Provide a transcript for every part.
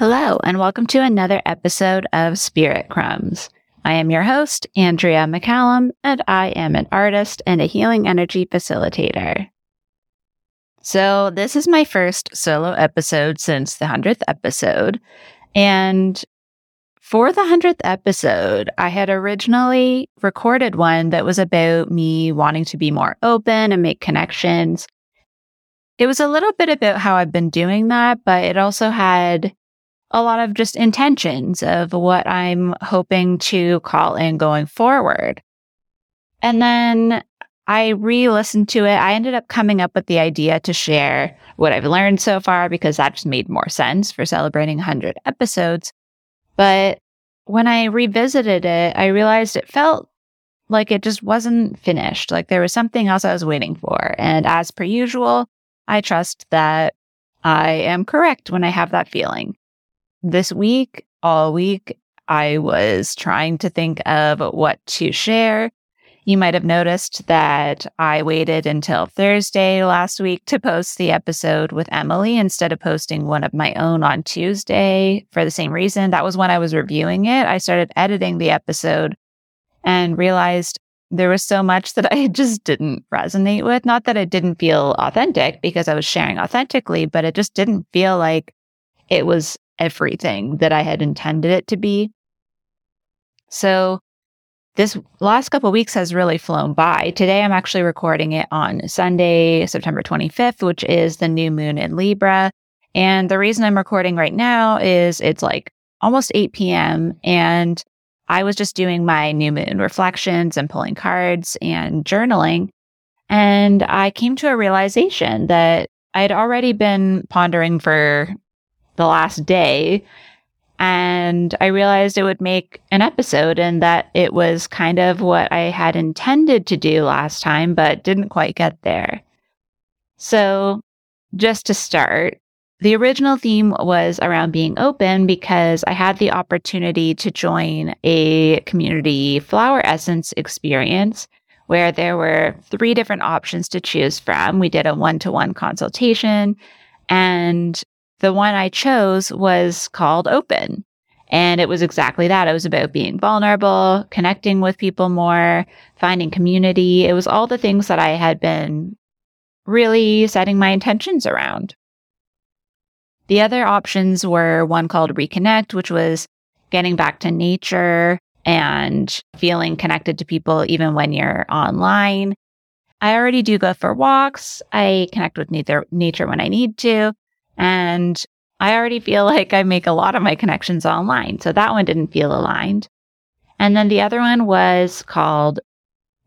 Hello, and welcome to another episode of Spirit Crumbs. I am your host, Andrea McCallum, and I am an artist and a healing energy facilitator. So, this is my first solo episode since the 100th episode. And for the 100th episode, I had originally recorded one that was about me wanting to be more open and make connections. It was a little bit about how I've been doing that, but it also had a lot of just intentions of what I'm hoping to call in going forward. And then I re listened to it. I ended up coming up with the idea to share what I've learned so far because that just made more sense for celebrating 100 episodes. But when I revisited it, I realized it felt like it just wasn't finished. Like there was something else I was waiting for. And as per usual, I trust that I am correct when I have that feeling. This week, all week, I was trying to think of what to share. You might have noticed that I waited until Thursday last week to post the episode with Emily instead of posting one of my own on Tuesday for the same reason. That was when I was reviewing it. I started editing the episode and realized there was so much that I just didn't resonate with. Not that it didn't feel authentic because I was sharing authentically, but it just didn't feel like it was everything that I had intended it to be. So this last couple weeks has really flown by. Today I'm actually recording it on Sunday, September 25th, which is the new moon in Libra. And the reason I'm recording right now is it's like almost 8 p.m. and I was just doing my new moon reflections and pulling cards and journaling. And I came to a realization that I had already been pondering for the last day. And I realized it would make an episode and that it was kind of what I had intended to do last time, but didn't quite get there. So, just to start, the original theme was around being open because I had the opportunity to join a community flower essence experience where there were three different options to choose from. We did a one to one consultation, and the one I chose was called Open. And it was exactly that. It was about being vulnerable, connecting with people more, finding community. It was all the things that I had been really setting my intentions around. The other options were one called Reconnect, which was getting back to nature and feeling connected to people even when you're online. I already do go for walks. I connect with nature, when I need to. And I already feel like I make a lot of my connections online. So that one didn't feel aligned. And then the other one was called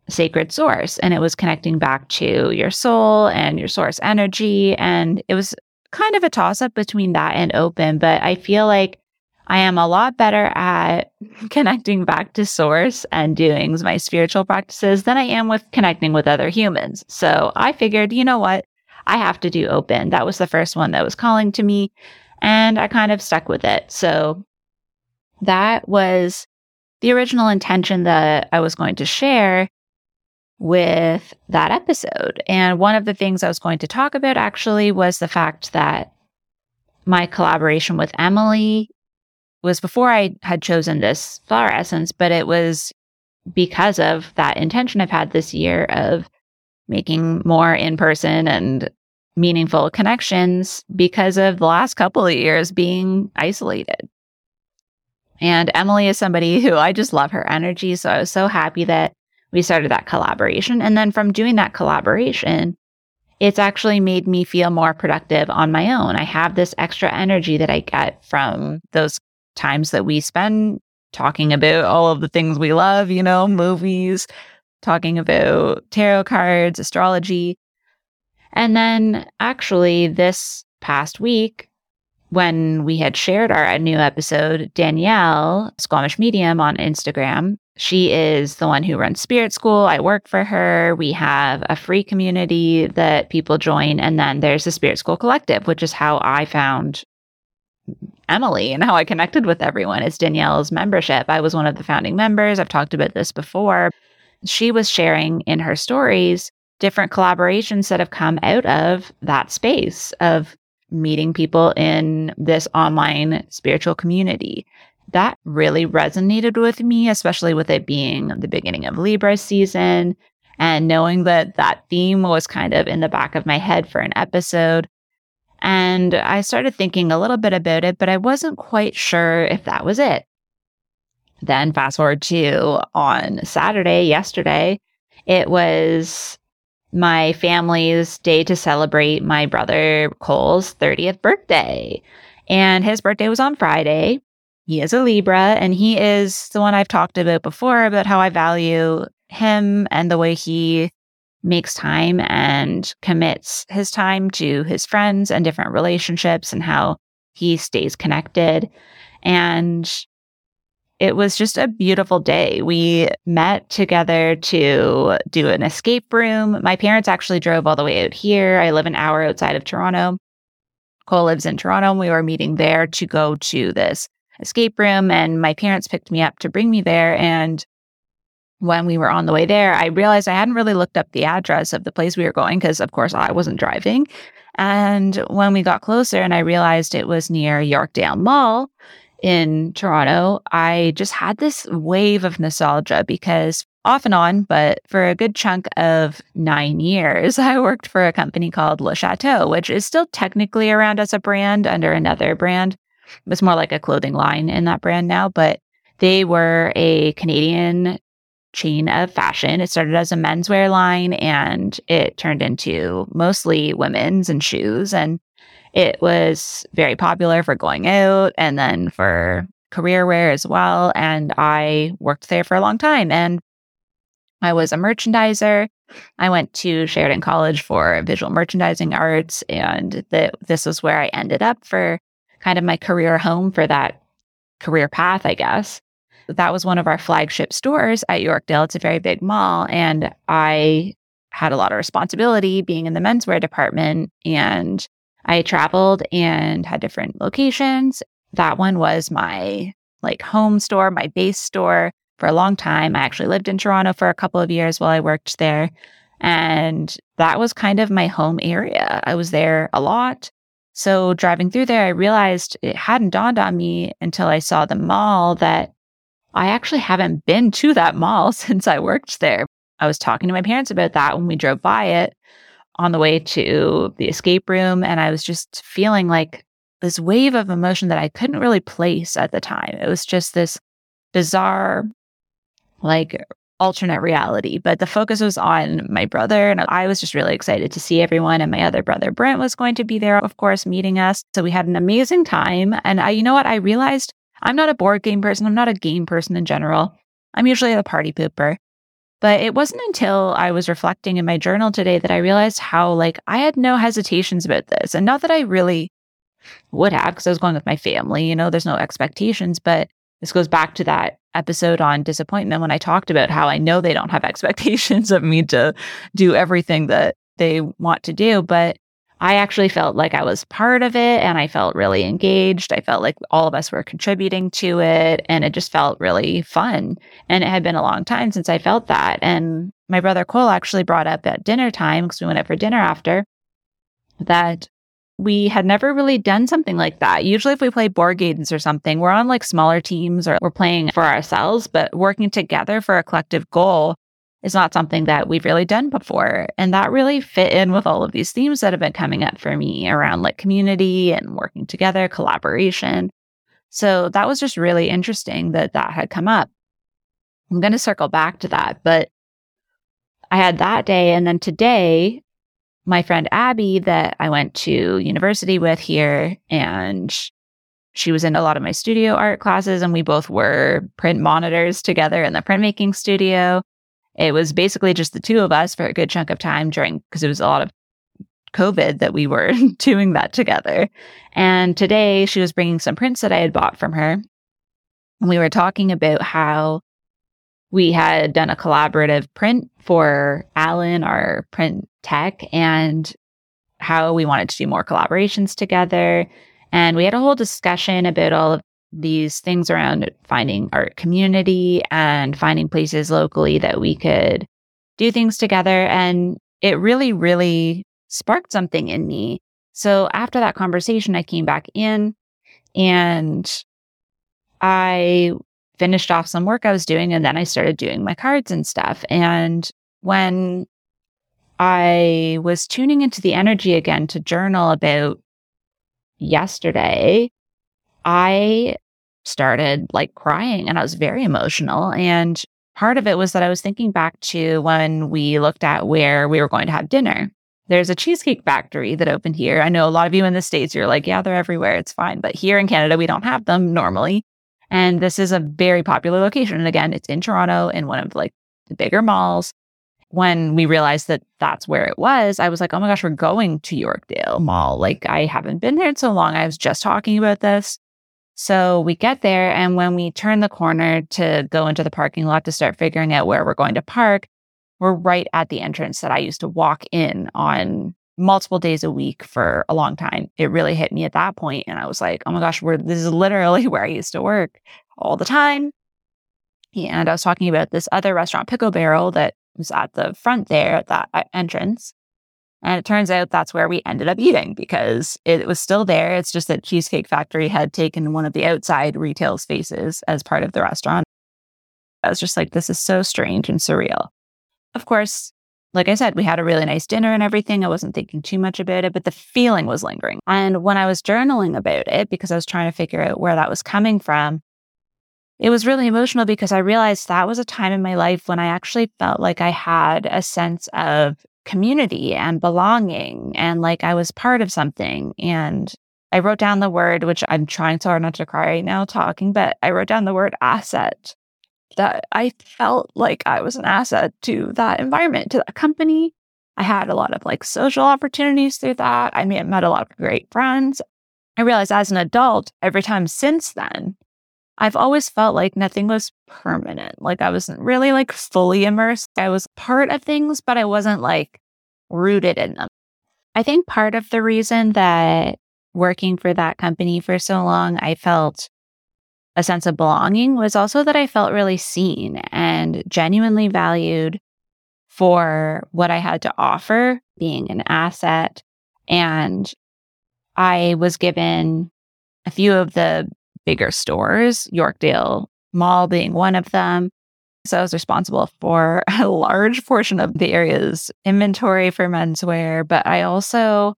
Sacred Source, and it was connecting back to your soul and your source energy. And it was kind of a toss up between that and open, but I feel like I am a lot better at connecting back to source and doing my spiritual practices than I am with connecting with other humans. So I figured, you know what? I have to do open. That was the first one that was calling to me. And I kind of stuck with it. So that was the original intention that I was going to share with that episode. And one of the things I was going to talk about actually was the fact that my collaboration with Emily was before I had chosen this flower essence, but it was because of that intention I've had this year of making more in person and meaningful connections because of the last couple of years being isolated. And Emily is somebody who I just love her energy. So I was so happy that we started that collaboration. And then from doing that collaboration, it's actually made me feel more productive on my own. I have this extra energy that I get from those times that we spend talking about all of the things we love, you know, movies, talking about tarot cards, astrology. And then actually, this past week, when we had shared our new episode, Danielle, Squamish Medium on Instagram, she is the one who runs Spirit School. I work for her. We have a free community that people join. And then there's the Spirit School Collective, which is how I found Emily and how I connected with everyone. It's Danielle's membership. I was one of the founding members. I've talked about this before. She was sharing in her stories different collaborations that have come out of that space of meeting people in this online spiritual community. That really resonated with me, especially with it being the beginning of Libra season and knowing that that theme was kind of in the back of my head for an episode. And I started thinking a little bit about it, but I wasn't quite sure if that was it. Then, fast forward to on Saturday, yesterday, it was my family's day to celebrate my brother Cole's 30th birthday. And his birthday was on Friday. He is a Libra, and he is the one I've talked about before about how I value him and the way he makes time and commits his time to his friends and different relationships and how he stays connected. And it was just a beautiful day. We met together to do an escape room. My parents actually drove all the way out here. I live an hour outside of Toronto. Cole lives in Toronto. And we were meeting there to go to this escape room. And my parents picked me up to bring me there. And when we were on the way there, I realized I hadn't really looked up the address of the place we were going because, of course, I wasn't driving. And when we got closer and I realized it was near Yorkdale Mall, in Toronto, I just had this wave of nostalgia because off and on, but for a good chunk of nine years, I worked for a company called Le Chateau, which is still technically around as a brand under another brand. It's more like a clothing line in that brand now, but they were a Canadian chain of fashion. It started as a menswear line and it turned into mostly women's and shoes. And it was very popular for going out and then for career wear as well. And I worked there for a long time and I was a merchandiser. I went to Sheridan College for visual merchandising arts, and the, this was where I ended up for kind of my career home for that career path, I guess. That was one of our flagship stores at Yorkdale. It's a very big mall, and I had a lot of responsibility being in the menswear department and I traveled and had different locations. That one was my like home store, my base store for a long time. I actually lived in Toronto for a couple of years while I worked there. And that was kind of my home area. I was there a lot. So driving through there, I realized it hadn't dawned on me until I saw the mall that I actually haven't been to that mall since I worked there. I was talking to my parents about that when we drove by it on the way to the escape room. And I was just feeling like this wave of emotion that I couldn't really place at the time. It was just this bizarre, like, alternate reality. But the focus was on my brother. And I was just really excited to see everyone. And my other brother, Brent, was going to be there, of course, meeting us. So we had an amazing time. And I, you know what? I realized I'm not a board game person. I'm not a game person in general. I'm usually a party pooper. But it wasn't until I was reflecting in my journal today that I realized how, like, I had no hesitations about this. And not that I really would have, because I was going with my family, you know, there's no expectations. But this goes back to that episode on disappointment when I talked about how I know they don't have expectations of me to do everything that they want to do. But I actually felt like I was part of it and I felt really engaged. I felt like all of us were contributing to it and it just felt really fun. And it had been a long time since I felt that. And my brother Cole actually brought up at dinner time because we went out for dinner after that we had never really done something like that. Usually, if we play board games or something, we're on like smaller teams or we're playing for ourselves, but working together for a collective goal is not something that we've really done before. And that really fit in with all of these themes that have been coming up for me around like community and working together, collaboration. So that was just really interesting that that had come up. I'm going to circle back to that, but I had that day. And then today, my friend Abby, that I went to university with here, and she was in a lot of my studio art classes, and we both were print monitors together in the printmaking studio. It was basically just the two of us for a good chunk of time during, because it was a lot of COVID that we were doing that together. And today she was bringing some prints that I had bought from her. And we were talking about how we had done a collaborative print for Alan, our print tech, and how we wanted to do more collaborations together. And we had a whole discussion about all of these things around finding art community and finding places locally that we could do things together. And it really, really sparked something in me. So after that conversation, I came back in and I finished off some work I was doing and then I started doing my cards and stuff. And when I was tuning into the energy again to journal about yesterday, I started like crying and I was very emotional. And part of it was that I was thinking back to when we looked at where we were going to have dinner. There's a cheesecake factory that opened here. I know a lot of you in the States, you're like, yeah, they're everywhere. It's fine. But here in Canada, we don't have them normally. And this is a very popular location. And again, it's in Toronto in one of like the bigger malls. When we realized that that's where it was, I was like, oh my gosh, we're going to Yorkdale Mall. Like, I haven't been there in so long. I was just talking about this. So we get there, and when we turn the corner to go into the parking lot to start figuring out where we're going to park, we're right at the entrance that I used to walk in on multiple days a week for a long time. It really hit me at that point, and I was like, "Oh my gosh, we're this is literally where I used to work all the time." And I was talking about this other restaurant, Pickle Barrel, that was at the front there at that uh, entrance. And it turns out that's where we ended up eating because it was still there. It's just that Cheesecake Factory had taken one of the outside retail spaces as part of the restaurant. I was just like, this is so strange and surreal. Of course, like I said, we had a really nice dinner and everything. I wasn't thinking too much about it, but the feeling was lingering. And when I was journaling about it, because I was trying to figure out where that was coming from, it was really emotional because I realized that was a time in my life when I actually felt like I had a sense of community and belonging and like I was part of something. And I wrote down the word, which I'm trying so hard not to cry right now talking, but I wrote down the word asset. That I felt like I was an asset to that environment, to that company. I had a lot of like social opportunities through that. I met a lot of great friends. I realized as an adult, every time since then, I've always felt like nothing was permanent. Like I wasn't really like fully immersed. I was part of things, but I wasn't like rooted in them. I think part of the reason that working for that company for so long, I felt a sense of belonging was also that I felt really seen and genuinely valued for what I had to offer, being an asset. And I was given a few of the bigger stores, Yorkdale Mall being one of them. So I was responsible for a large portion of the area's inventory for menswear. But I also,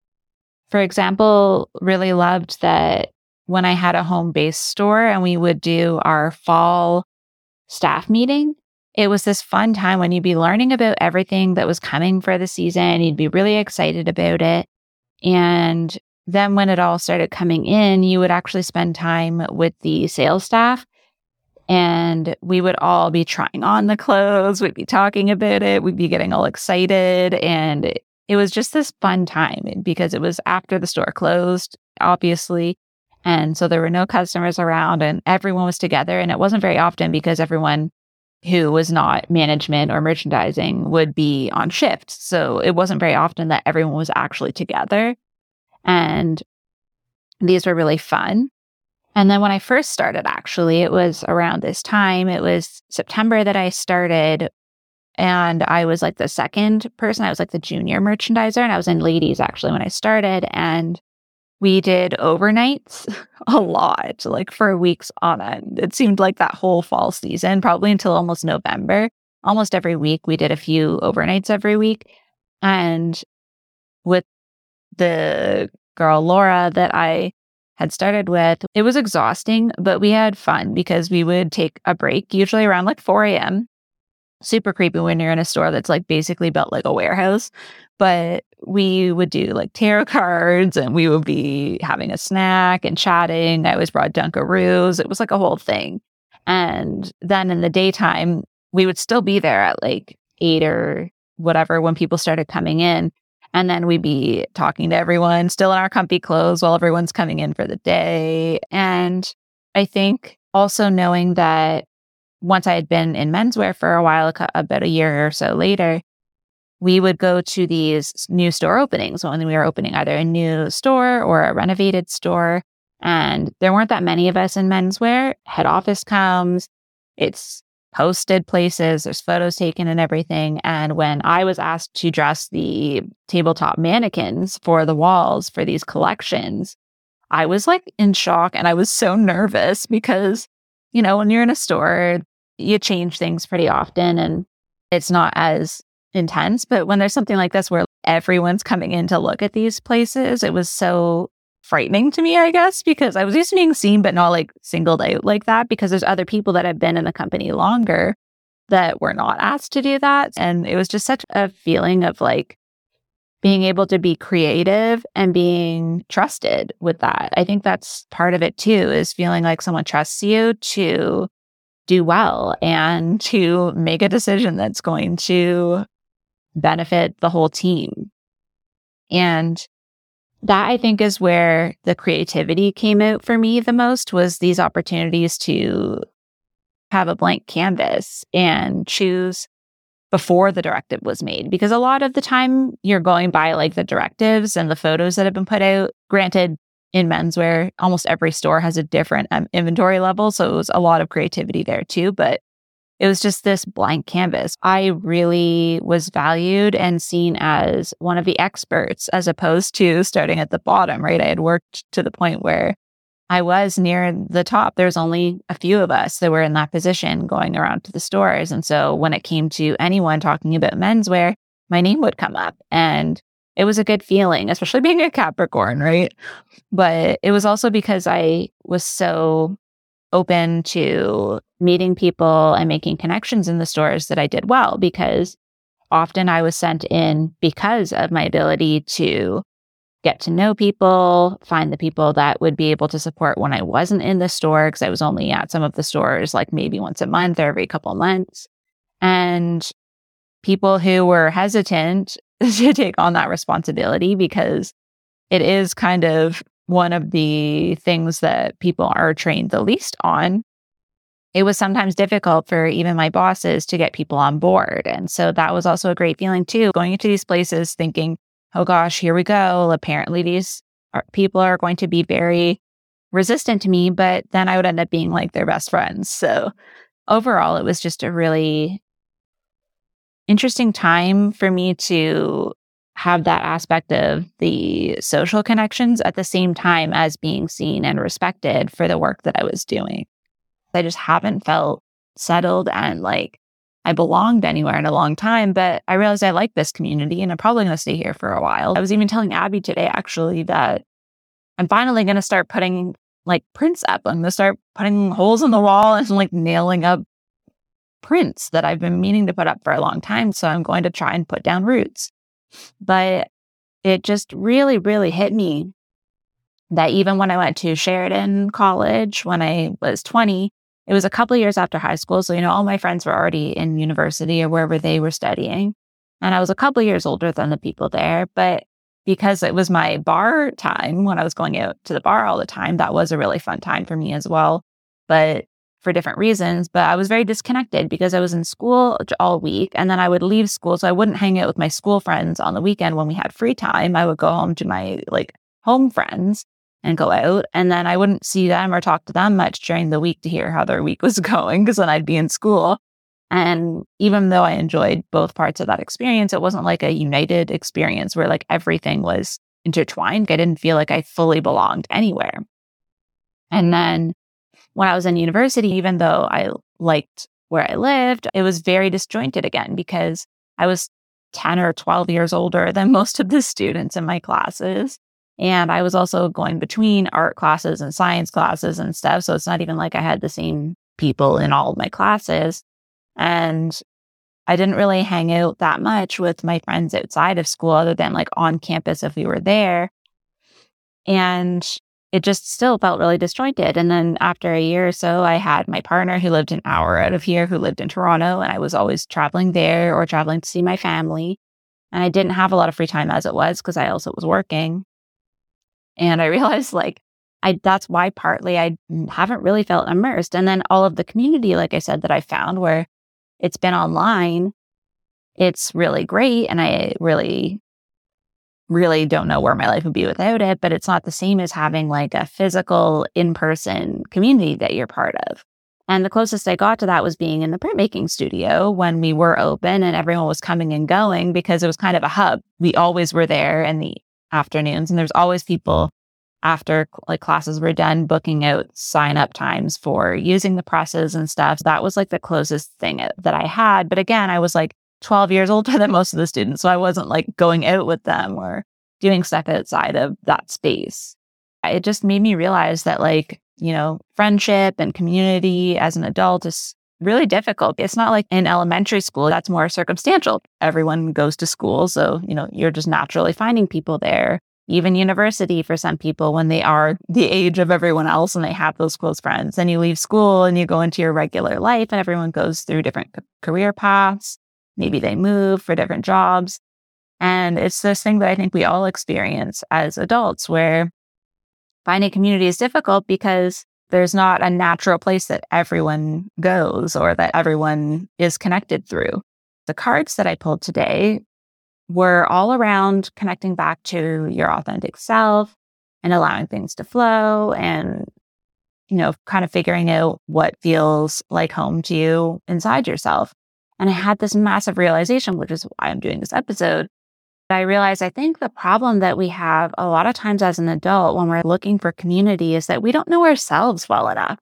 for example, really loved that when I had a home based store and we would do our fall staff meeting, it was this fun time when you'd be learning about everything that was coming for the season. You'd be really excited about it. And then, when it all started coming in, you would actually spend time with the sales staff and we would all be trying on the clothes. We'd be talking about it. We'd be getting all excited. And it was just this fun time because it was after the store closed, obviously. And so there were no customers around and everyone was together. And it wasn't very often because everyone who was not management or merchandising would be on shift. So it wasn't very often that everyone was actually together. And these were really fun. And then when I first started, actually, it was around this time. It was September that I started. And I was like the second person. I was like the junior merchandiser. And I was in ladies actually when I started. And we did overnights a lot, like for weeks on end. It seemed like that whole fall season, probably until almost November. Almost every week, we did a few overnights every week. And with the girl Laura that I had started with. It was exhausting, but we had fun because we would take a break, usually around like 4 a.m. Super creepy when you're in a store that's like basically built like a warehouse. But we would do like tarot cards and we would be having a snack and chatting. I always brought Dunkaroos. It was like a whole thing. And then in the daytime, we would still be there at like eight or whatever when people started coming in And then we'd be talking to everyone, still in our comfy clothes while everyone's coming in for the day. And I think also knowing that once I had been in menswear for a while, about a year or so later, we would go to these new store openings when we were opening either a new store or a renovated store. And there weren't that many of us in menswear. Head office comes, it's posted places, there's photos taken and everything. And when I was asked to dress the tabletop mannequins for the walls for these collections, I was like in shock and I was so nervous because, you know, when you're in a store, you change things pretty often and it's not as intense. But when there's something like this where everyone's coming in to look at these places, it was so frightening to me, I guess, because I was used to being seen, but not like singled out like that because there's other people that have been in the company longer that were not asked to do that. And it was just such a feeling of like being able to be creative and being trusted with that. I think that's part of it too, is feeling like someone trusts you to do well and to make a decision that's going to benefit the whole team. And that I think is where the creativity came out for me the most was these opportunities to have a blank canvas and choose before the directive was made. Because a lot of the time you're going by like the directives and the photos that have been put out. Granted in menswear almost every store has a different um, inventory level so it was a lot of creativity there too but it was just this blank canvas. I really was valued and seen as one of the experts as opposed to starting at the bottom, right? I had worked to the point where I was near the top. There's only a few of us that were in that position going around to the stores. And so when it came to anyone talking about menswear, my name would come up. And it was a good feeling, especially being a Capricorn, right? But it was also because I was so open to meeting people and making connections in the stores that I did well because often I was sent in because of my ability to get to know people, find the people that would be able to support when I wasn't in the store because I was only at some of the stores like maybe once a month or every couple months. And people who were hesitant to take on that responsibility because it is kind of one of the things that people are trained the least on, it was sometimes difficult for even my bosses to get people on board. And so that was also a great feeling too, going into these places thinking, oh gosh, here we go. Apparently, these are, people are going to be very resistant to me, but then I would end up being like their best friends. So overall, it was just a really interesting time for me to have that aspect of the social connections at the same time as being seen and respected for the work that I was doing. I just haven't felt settled and like I belonged anywhere in a long time, but I realized I like this community and I'm probably going to stay here for a while. I was even telling Abby today actually that I'm finally going to start putting like prints up. I'm going to start putting holes in the wall and like nailing up prints that I've been meaning to put up for a long time. So I'm going to try and put down roots. But it just really, really hit me that even when I went to Sheridan College when I was 20, it was a couple years after high school. So, you know, all my friends were already in university or wherever they were studying. And I was a couple years older than the people there. But because it was my bar time when I was going out to the bar all the time, that was a really fun time for me as well. But for different reasons, but I was very disconnected because I was in school all week and then I would leave school. So I wouldn't hang out with my school friends on the weekend when we had free time. I would go home to my like home friends and go out. And then I wouldn't see them or talk to them much during the week to hear how their week was going because then I'd be in school. And even though I enjoyed both parts of that experience, it wasn't like a united experience where like everything was intertwined. I didn't feel like I fully belonged anywhere. And then when I was in university, even though I liked where I lived, it was very disjointed again because I was 10 or 12 years older than most of the students in my classes. And I was also going between art classes and science classes and stuff. So it's not even like I had the same people in all of my classes. And I didn't really hang out that much with my friends outside of school other than like on campus if we were there. And it just still felt really disjointed. And then after a year or so, I had my partner who lived an hour out of here, who lived in Toronto, and I was always traveling there or traveling to see my family. And I didn't have a lot of free time as it was because I also was working. And I realized like I that's why partly I haven't really felt immersed. And then all of the community, like I said, that I found where it's been online, it's really great. And I really, really don't know where my life would be without it. But it's not the same as having like a physical in person community that you're part of. And the closest I got to that was being in the printmaking studio when we were open and everyone was coming and going because it was kind of a hub. We always were there in the afternoons and there's always people after like classes were done booking out sign up times for using the presses and stuff. That was like the closest thing uh, that I had. But again, I was like 12 years older than most of the students. So I wasn't like going out with them or doing stuff outside of that space. It just made me realize that like you know, friendship and community as an adult is really difficult. It's not like in elementary school, that's more circumstantial. Everyone goes to school. So, you know, you're just naturally finding people there. Even university for some people, when they are the age of everyone else and they have those close friends, then you leave school and you go into your regular life and everyone goes through different career paths. Maybe they move for different jobs. And it's this thing that I think we all experience as adults where finding community is difficult because there's not a natural place that everyone goes or that everyone is connected through. The cards that I pulled today were all around connecting back to your authentic self and allowing things to flow and you know kind of figuring out what feels like home to you inside yourself and i had this massive realization which is why i'm doing this episode I realized I think the problem that we have a lot of times as an adult when we're looking for community is that we don't know ourselves well enough.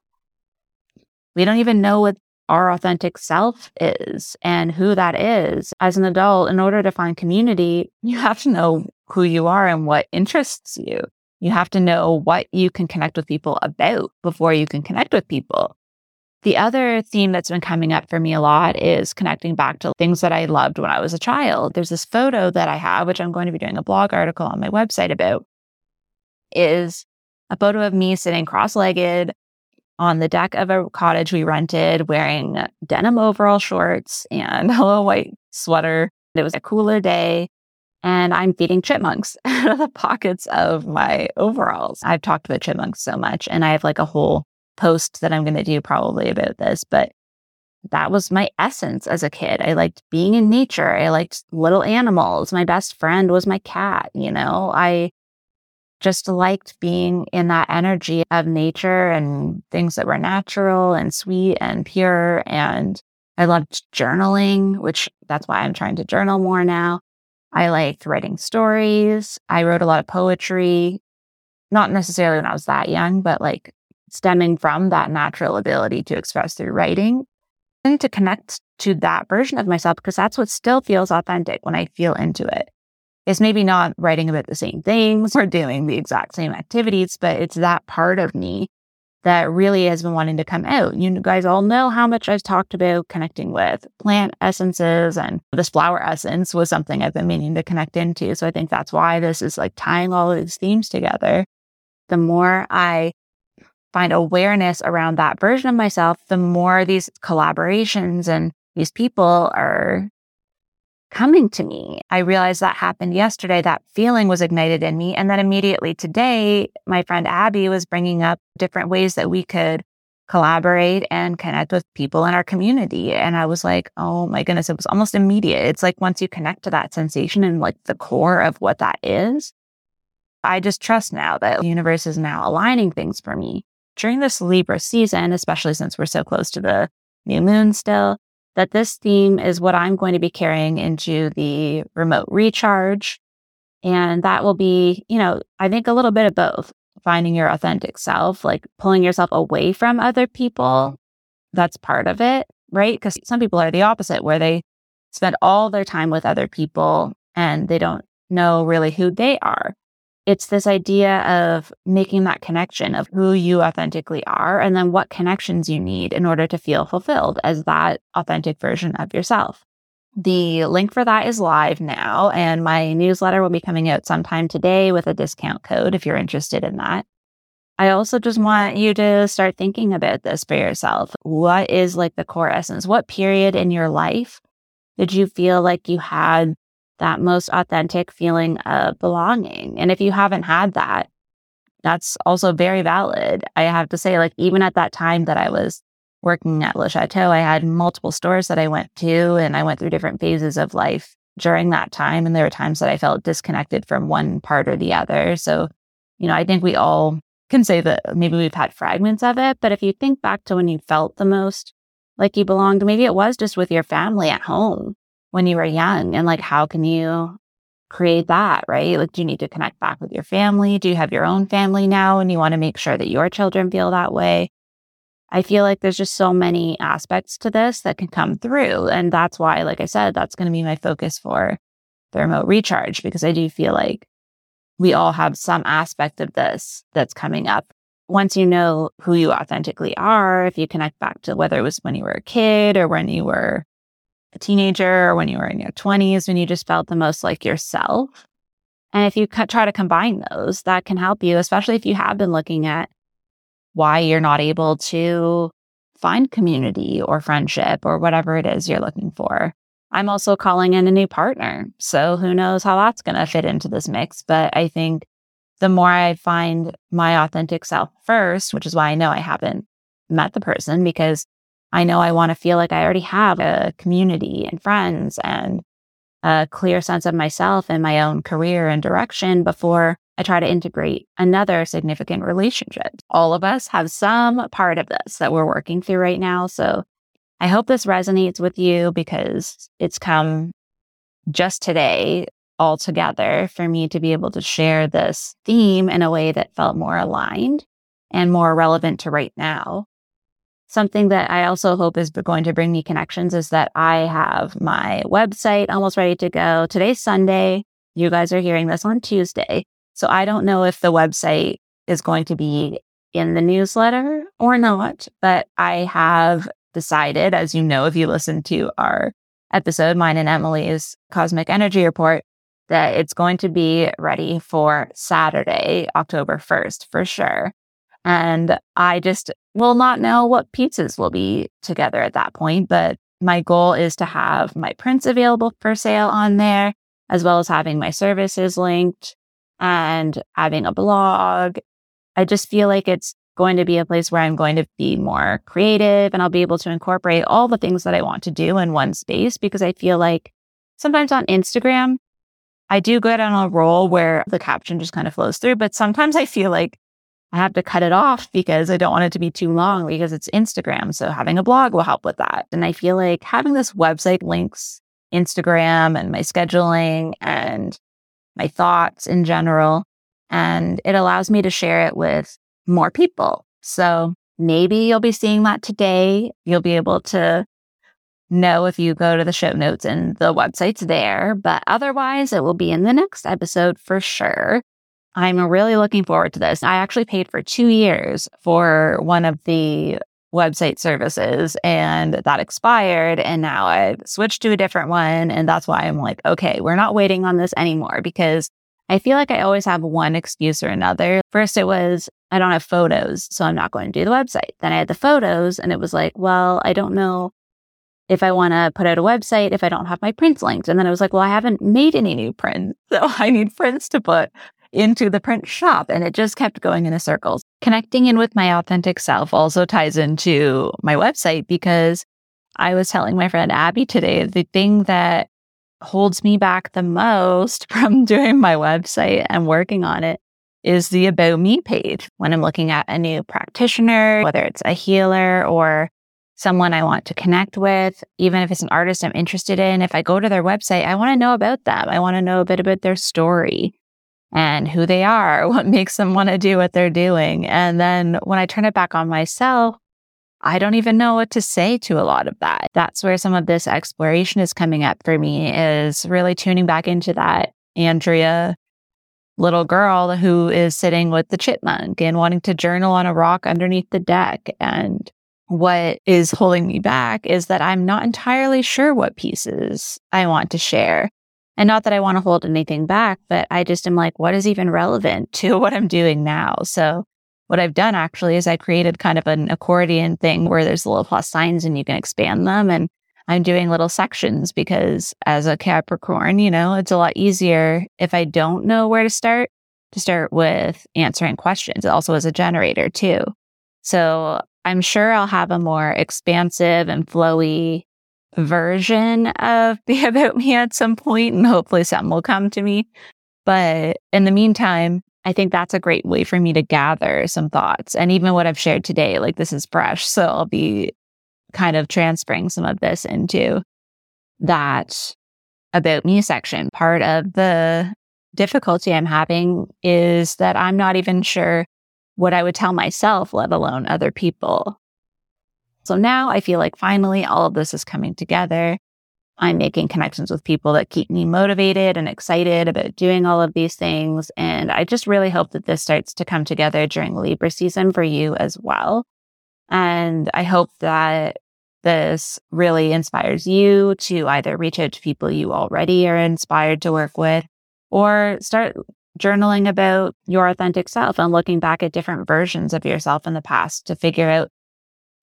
We don't even know what our authentic self is and who that is. As an adult, in order to find community, you have to know who you are and what interests you. You have to know what you can connect with people about before you can connect with people. The other theme that's been coming up for me a lot is connecting back to things that I loved when I was a child. There's this photo that I have, which I'm going to be doing a blog article on my website about, is a photo of me sitting cross legged on the deck of a cottage we rented wearing denim overall shorts and a little white sweater. It was a cooler day and I'm feeding chipmunks out of the pockets of my overalls. I've talked about chipmunks so much and I have like a whole post that I'm going to do probably about this, but that was my essence as a kid. I liked being in nature. I liked little animals. My best friend was my cat, you know. I just liked being in that energy of nature and things that were natural and sweet and pure. And I loved journaling, which that's why I'm trying to journal more now. I liked writing stories. I wrote a lot of poetry, not necessarily when I was that young, but like stemming from that natural ability to express through writing. Need to connect to that version of myself because that's what still feels authentic when I feel into it. It's maybe not writing about the same things or doing the exact same activities, but it's that part of me that really has been wanting to come out. You guys all know how much I've talked about connecting with plant essences and this flower essence was something I've been meaning to connect into. So I think that's why this is like tying all these themes together. The more I find awareness around that version of myself, the more these collaborations and these people are coming to me. I realized that happened yesterday. That feeling was ignited in me. And then immediately today, my friend Abby was bringing up different ways that we could collaborate and connect with people in our community. And I was like, oh my goodness, it was almost immediate. It's like once you connect to that sensation and like the core of what that is, I just trust now that the universe is now aligning things for me during this Libra season, especially since we're so close to the new moon still, that this theme is what I'm going to be carrying into the remote recharge. And that will be, you know, I think a little bit of both finding your authentic self, like pulling yourself away from other people. That's part of it, right? Because some people are the opposite, where they spend all their time with other people and they don't know really who they are it's this idea of making that connection of who you authentically are and then what connections you need in order to feel fulfilled as that authentic version of yourself. The link for that is live now, and my newsletter will be coming out sometime today with a discount code if you're interested in that. I also just want you to start thinking about this for yourself. What is like the core essence? What period in your life did you feel like you had that most authentic feeling of belonging. And if you haven't had that, that's also very valid. I have to say, like, even at that time that I was working at Le Chateau, I had multiple stores that I went to, and I went through different phases of life during that time. And there were times that I felt disconnected from one part or the other. So, you know, I think we all can say that maybe we've had fragments of it. But if you think back to when you felt the most like you belonged, maybe it was just with your family at home when you were young. And like, how can you create that, right? Like, do you need to connect back with your family? Do you have your own family now and you want to make sure that your children feel that way? I feel like there's just so many aspects to this that can come through. And that's why, like I said, that's going to be my focus for the remote recharge, because I do feel like we all have some aspect of this that's coming up. Once you know who you authentically are, if you connect back to whether it was when you were a kid or when you were a teenager or when you were in your 20s, when you just felt the most like yourself. And if you try to combine those, that can help you, especially if you have been looking at why you're not able to find community or friendship or whatever it is you're looking for. I'm also calling in a new partner. So who knows how that's going to fit into this mix. But I think the more I find my authentic self first, which is why I know I haven't met the person because I know I want to feel like I already have a community and friends and a clear sense of myself and my own career and direction before I try to integrate another significant relationship. All of us have some part of this that we're working through right now. So I hope this resonates with you because it's come just today all together for me to be able to share this theme in a way that felt more aligned and more relevant to right now. Something that I also hope is going to bring me connections is that I have my website almost ready to go. Today's Sunday. You guys are hearing this on Tuesday. So I don't know if the website is going to be in the newsletter or not, but I have decided, as you know, if you listen to our episode, mine and Emily's Cosmic Energy Report, that it's going to be ready for Saturday, October 1st for sure. And I just will not know what pizzas will be together at that point. But my goal is to have my prints available for sale on there, as well as having my services linked and having a blog. I just feel like it's going to be a place where I'm going to be more creative and I'll be able to incorporate all the things that I want to do in one space because I feel like sometimes on Instagram, I do get on a roll where the caption just kind of flows through, but sometimes I feel like I have to cut it off because I don't want it to be too long because it's Instagram. So having a blog will help with that. And I feel like having this website links Instagram and my scheduling and my thoughts in general. And it allows me to share it with more people. So maybe you'll be seeing that today. You'll be able to know if you go to the show notes and the website's there, but otherwise it will be in the next episode for sure. I'm really looking forward to this. I actually paid for two years for one of the website services and that expired. And now I've switched to a different one. And that's why I'm like, okay, we're not waiting on this anymore because I feel like I always have one excuse or another. First, it was, I don't have photos, so I'm not going to do the website. Then I had the photos and it was like, well, I don't know if I want to put out a website if I don't have my prints linked. And then I was like, well, I haven't made any new prints. So I need prints to put into the print shop. And it just kept going in a circle. Connecting in with my authentic self also ties into my website because I was telling my friend Abby today the thing that holds me back the most from doing my website and working on it is the About Me page. When I'm looking at a new practitioner, whether it's a healer or someone I want to connect with, even if it's an artist I'm interested in, if I go to their website, I want to know about them. I want to know a bit about their story and who they are, what makes them want to do what they're doing. And then when I turn it back on myself, I don't even know what to say to a lot of that. That's where some of this exploration is coming up for me is really tuning back into that Andrea little girl who is sitting with the chipmunk and wanting to journal on a rock underneath the deck. And what is holding me back is that I'm not entirely sure what pieces I want to share. And not that I want to hold anything back, but I just am like, what is even relevant to what I'm doing now? So what I've done actually is I created kind of an accordion thing where there's little plus signs and you can expand them. And I'm doing little sections because as a Capricorn, you know, it's a lot easier if I don't know where to start to start with answering questions, also as a generator too. So I'm sure I'll have a more expansive and flowy version of the about me at some point, and hopefully something will come to me. But in the meantime, I think that's a great way for me to gather some thoughts. And even what I've shared today, like this is fresh. So I'll be kind of transferring some of this into that about me section. Part of the difficulty I'm having is that I'm not even sure what I would tell myself, let alone other people. So now I feel like finally all of this is coming together. I'm making connections with people that keep me motivated and excited about doing all of these things. And I just really hope that this starts to come together during Libra season for you as well. And I hope that this really inspires you to either reach out to people you already are inspired to work with or start journaling about your authentic self and looking back at different versions of yourself in the past to figure out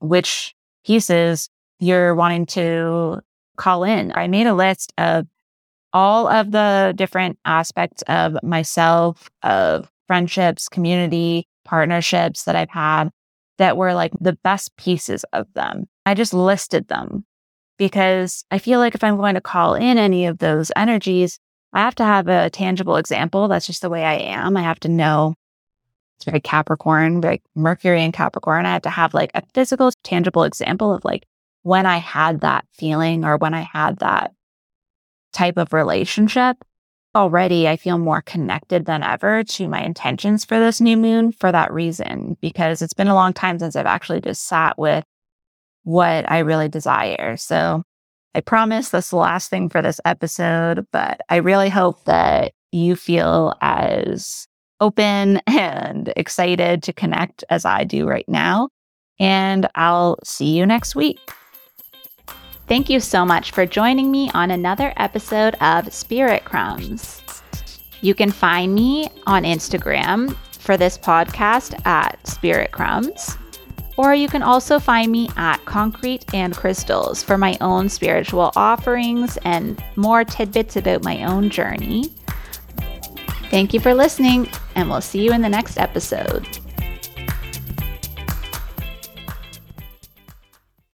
which pieces you're wanting to call in. I made a list of all of the different aspects of myself, of friendships, community, partnerships that I've had that were like the best pieces of them. I just listed them because I feel like if I'm going to call in any of those energies, I have to have a tangible example. That's just the way I am. I have to know it's very Capricorn, very Mercury and Capricorn. I had to have like a physical, tangible example of like when I had that feeling or when I had that type of relationship. Already, I feel more connected than ever to my intentions for this new moon for that reason, because it's been a long time since I've actually just sat with what I really desire. So I promise that's the last thing for this episode, but I really hope that you feel as open and excited to connect as I do right now. And I'll see you next week. Thank you so much for joining me on another episode of Spirit Crumbs. You can find me on Instagram for this podcast at Spirit Crumbs. Or you can also find me at Concrete and Crystals for my own spiritual offerings and more tidbits about my own journey. Thank you for listening, and we'll see you in the next episode.